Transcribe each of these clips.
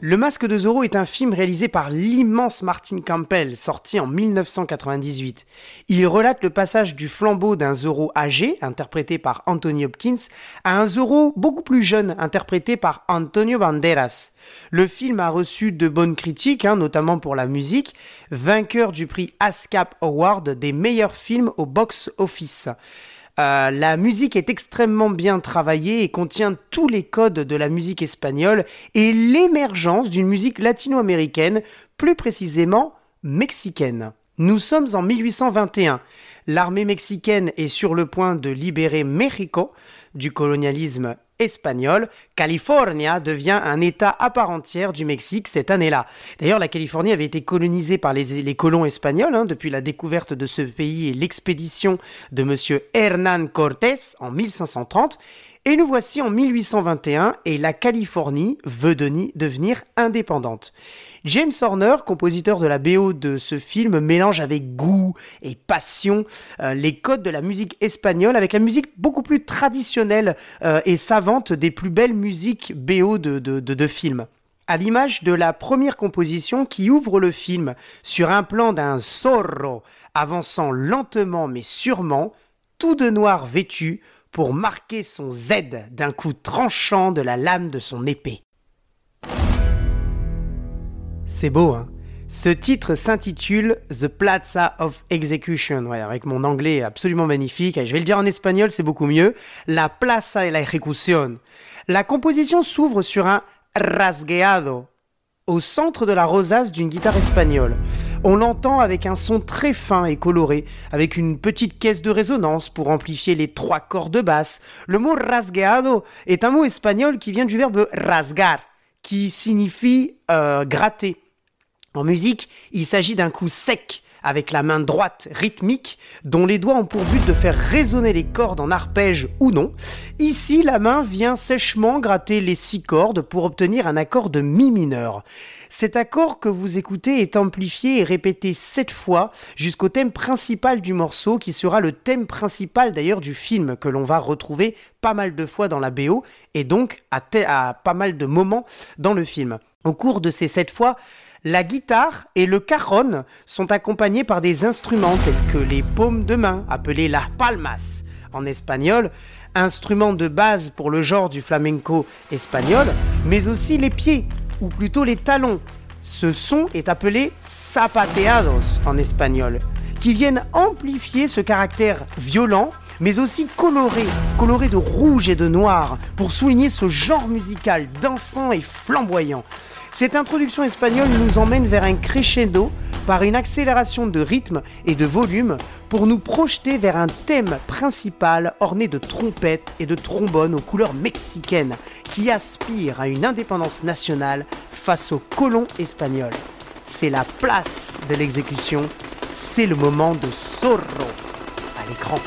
Le Masque de Zorro est un film réalisé par l'immense Martin Campbell, sorti en 1998. Il relate le passage du flambeau d'un Zorro âgé, interprété par Anthony Hopkins, à un Zorro beaucoup plus jeune, interprété par Antonio Banderas. Le film a reçu de bonnes critiques, hein, notamment pour la musique, vainqueur du prix ASCAP Award des meilleurs films au box-office. Euh, la musique est extrêmement bien travaillée et contient tous les codes de la musique espagnole et l'émergence d'une musique latino-américaine, plus précisément mexicaine. Nous sommes en 1821. L'armée mexicaine est sur le point de libérer Mexico du colonialisme espagnol, California devient un État à part entière du Mexique cette année-là. D'ailleurs, la Californie avait été colonisée par les, colons espagnols hein, depuis la découverte de ce pays et l'expédition de M. Hernán Cortés en 1530. Et nous voici en 1821 et la Californie veut devenir indépendante. James Horner, compositeur de la BO de ce film, mélange avec goût et passion euh, les codes de la musique espagnole avec la musique beaucoup plus traditionnelle euh, et savante des plus belles musiques BO de, de, de, de films. À l'image de la première composition qui ouvre le film sur un plan d'un zorro avançant lentement mais sûrement, tout de noir vêtu, pour marquer son Z d'un coup tranchant de la lame de son épée. C'est beau, hein Ce titre s'intitule The Plaza of Execution, avec mon anglais absolument magnifique. je vais le dire en espagnol, c'est beaucoup mieux. La Plaza de la Ejecución. La composition s'ouvre sur un rasgueado, au centre de la rosace d'une guitare espagnole. On l'entend avec un son très fin et coloré, avec une petite caisse de résonance pour amplifier les trois cordes basses. Le mot rasgueado est un mot espagnol qui vient du verbe rasgar, qui signifie euh, gratter. En musique, il s'agit d'un coup sec, avec la main droite rythmique, dont les doigts ont pour but de faire résonner les cordes en arpège ou non. Ici, la main vient sèchement gratter les six cordes pour obtenir un accord de mi mineur. Cet accord que vous écoutez est amplifié et répété sept fois jusqu'au thème principal du morceau, qui sera le thème principal d'ailleurs du film, que l'on va retrouver pas mal de fois dans la BO, et donc à, pas mal de moments dans le film. Au cours de ces sept fois, la guitare et le cajon sont accompagnés par des instruments tels que les paumes de main, appelées la palmas en espagnol, instrument de base pour le genre du flamenco espagnol, mais aussi les pieds, ou plutôt les talons. Ce son est appelé zapateados en espagnol, qui viennent amplifier ce caractère violent, mais aussi coloré, coloré de rouge et de noir, pour souligner ce genre musical dansant et flamboyant. Cette introduction espagnole nous emmène vers un crescendo par une accélération de rythme et de volume pour nous projeter vers un thème principal orné de trompettes et de trombones aux couleurs mexicaines qui aspire à une indépendance nationale face aux colons espagnols. C'est la place de l'exécution, c'est le moment de Zorro à l'écran.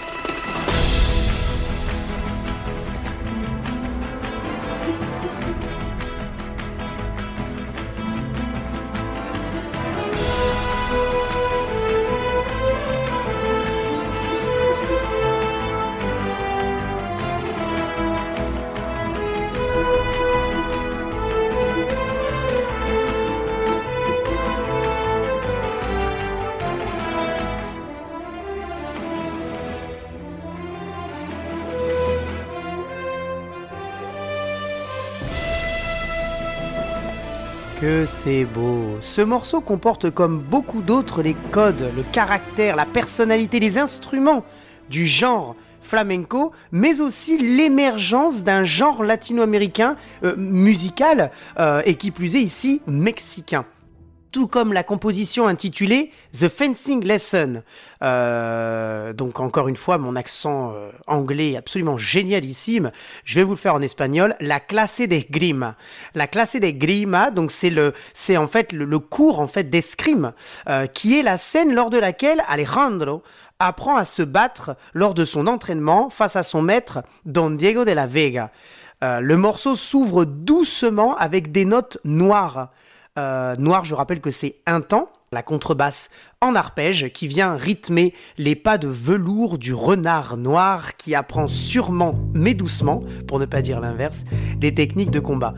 Que c'est beau. Ce morceau comporte comme beaucoup d'autres les codes, le caractère, la personnalité, les instruments du genre flamenco, mais aussi l'émergence d'un genre latino-américain euh, musical euh, et qui plus est ici mexicain tout comme la composition intitulée The Fencing Lesson. Euh, donc encore une fois, mon accent euh, anglais absolument génialissime. Je vais vous le faire en espagnol. La clase de grima. La clase de grima, donc c'est le, c'est en fait le, cours en fait d'escrime, euh, qui est la scène lors de laquelle Alejandro apprend à se battre lors de son entraînement face à son maître Don Diego de la Vega. le morceau s'ouvre doucement avec des notes noires. Euh, noir, je rappelle que c'est un temps. la contrebasse en arpège qui vient rythmer les pas de velours du renard noir qui apprend sûrement mais doucement, pour ne pas dire l'inverse, les techniques de combat.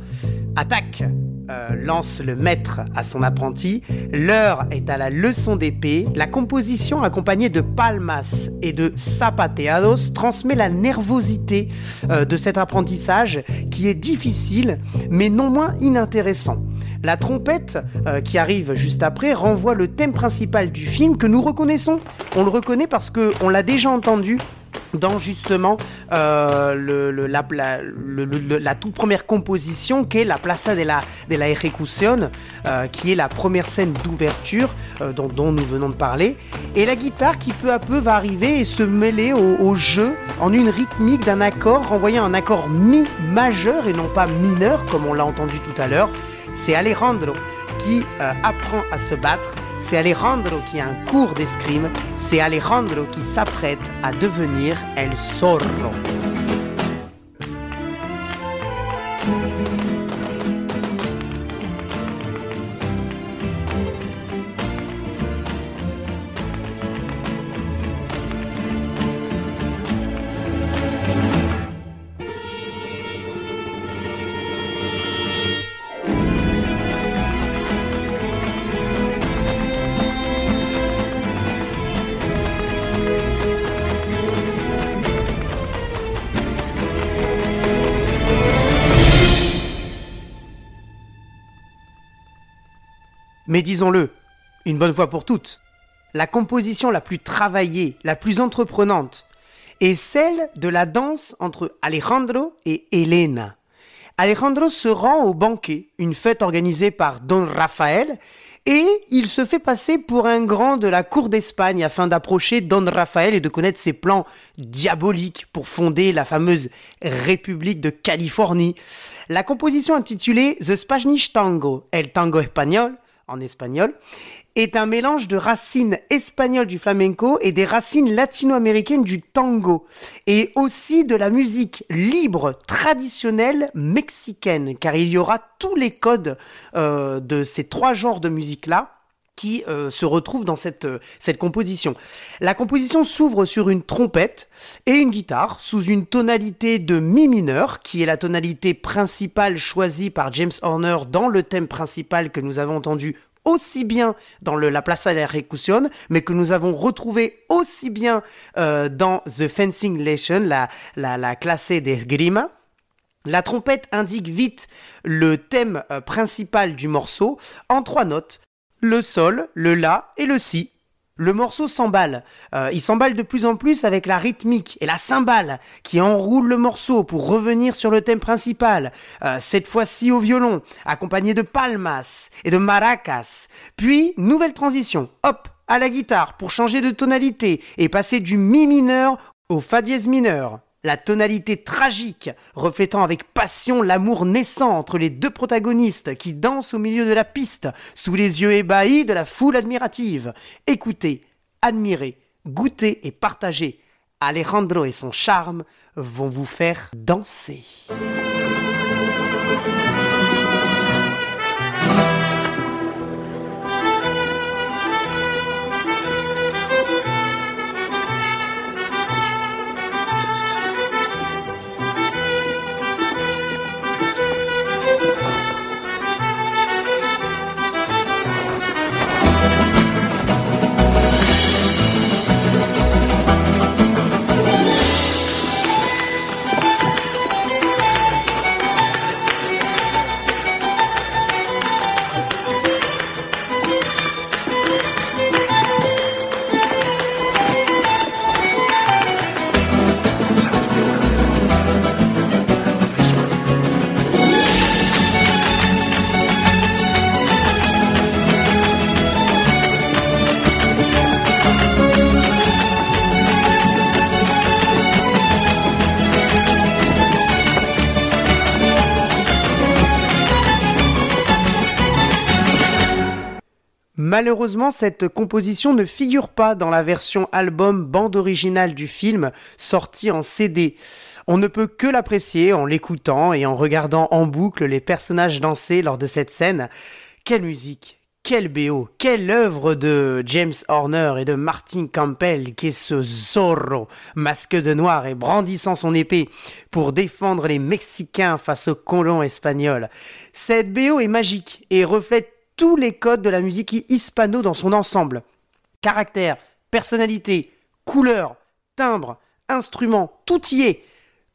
Attaque euh, lance le maître à son apprenti, l'heure est à la leçon d'épée, la composition accompagnée de palmas et de zapateados transmet la nervosité euh, de cet apprentissage qui est difficile mais non moins inintéressant. La trompette euh, qui arrive juste après renvoie le thème principal du film que nous reconnaissons. On le reconnaît parce qu'on l'a déjà entendu dans justement euh, la, toute première composition qui est la Plaza de la, de Ejecución, euh, qui est la première scène d'ouverture dont, nous venons de parler, et la guitare qui peu à peu va arriver et se mêler au jeu en une rythmique d'un accord renvoyant un accord mi majeur et non pas mineur comme on l'a entendu tout à l'heure. C'est Alejandro qui apprend à se battre c'est Alejandro qui a un cours d'escrime, c'est Alejandro qui s'apprête à devenir El Zorro. Mais disons-le, une bonne fois pour toutes, la composition la plus travaillée, la plus entreprenante, est celle de la danse entre Alejandro et Elena. Alejandro se rend au banquet, une fête organisée par Don Rafael, et il se fait passer pour un grand de la cour d'Espagne afin d'approcher Don Rafael et de connaître ses plans diaboliques pour fonder la fameuse République de Californie. La composition intitulée The Spanish Tango, El Tango Espagnol, en espagnol, est un mélange de racines espagnoles du flamenco et des racines latino-américaines du tango, et aussi de la musique libre traditionnelle mexicaine, car il y aura tous les codes euh, de ces trois genres de musique-là qui euh, se retrouvent dans cette, euh, cette composition. La composition s'ouvre sur une trompette et une guitare sous une tonalité de mi mineur, qui est la tonalité principale choisie par James Horner dans le thème principal que nous avons entendu aussi bien dans le, la Plaza de la Recusion, mais que nous avons retrouvé aussi bien euh, dans The Fencing Lesson, la, la, la classée d'Esgrima. La trompette indique vite le thème principal du morceau en trois notes le sol, le la et le si. Le morceau s'emballe. Euh, il s'emballe de plus en plus avec la rythmique et la cymbale qui enroule le morceau pour revenir sur le thème principal. Euh, cette fois-ci au violon, accompagné de palmas et de maracas. Puis, nouvelle transition. Hop, à la guitare pour changer de tonalité et passer du mi mineur au fa dièse mineur la tonalité tragique reflétant avec passion l'amour naissant entre les deux protagonistes qui dansent au milieu de la piste sous les yeux ébahis de la foule admirative. Écoutez, admirez, goûtez et partagez. Alejandro et son charme vont vous faire danser. Malheureusement, cette composition ne figure pas dans la version album bande originale du film sorti en CD. On ne peut que l'apprécier en l'écoutant et en regardant en boucle les personnages danser lors de cette scène. Quelle musique, quel BO, quelle œuvre de James Horner et de Martin Campbell qu'est ce Zorro, masque de noir et brandissant son épée pour défendre les Mexicains face aux colons espagnols. Cette BO est magique et reflète tous les codes de la musique hispano dans son ensemble. Caractère, personnalité, couleur, timbre, instrument, tout y est.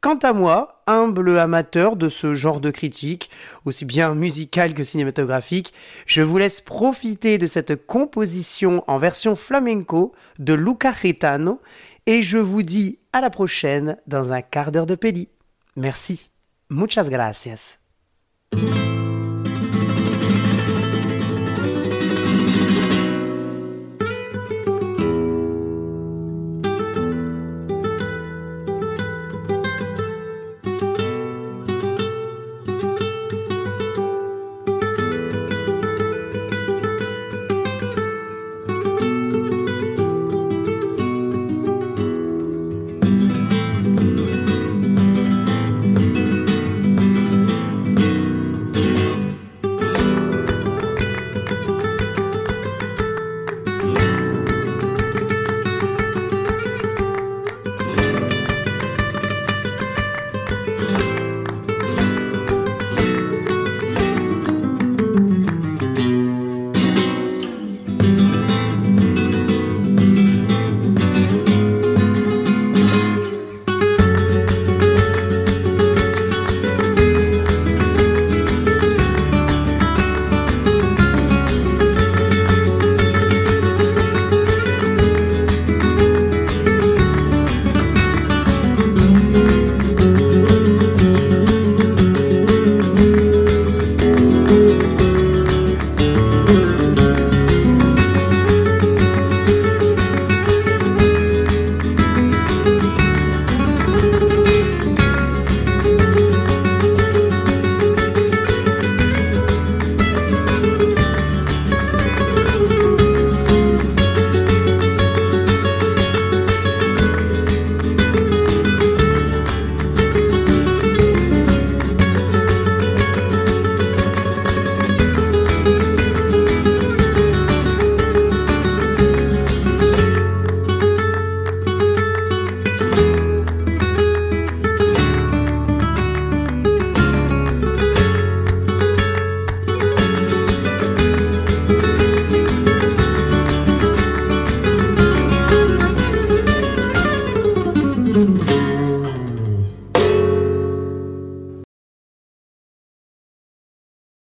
Quant à moi, humble amateur de ce genre de critique, aussi bien musical que cinématographique, je vous laisse profiter de cette composition en version flamenco de Luca Gitano et je vous dis à la prochaine dans un quart d'heure de pédi. Merci. Muchas gracias.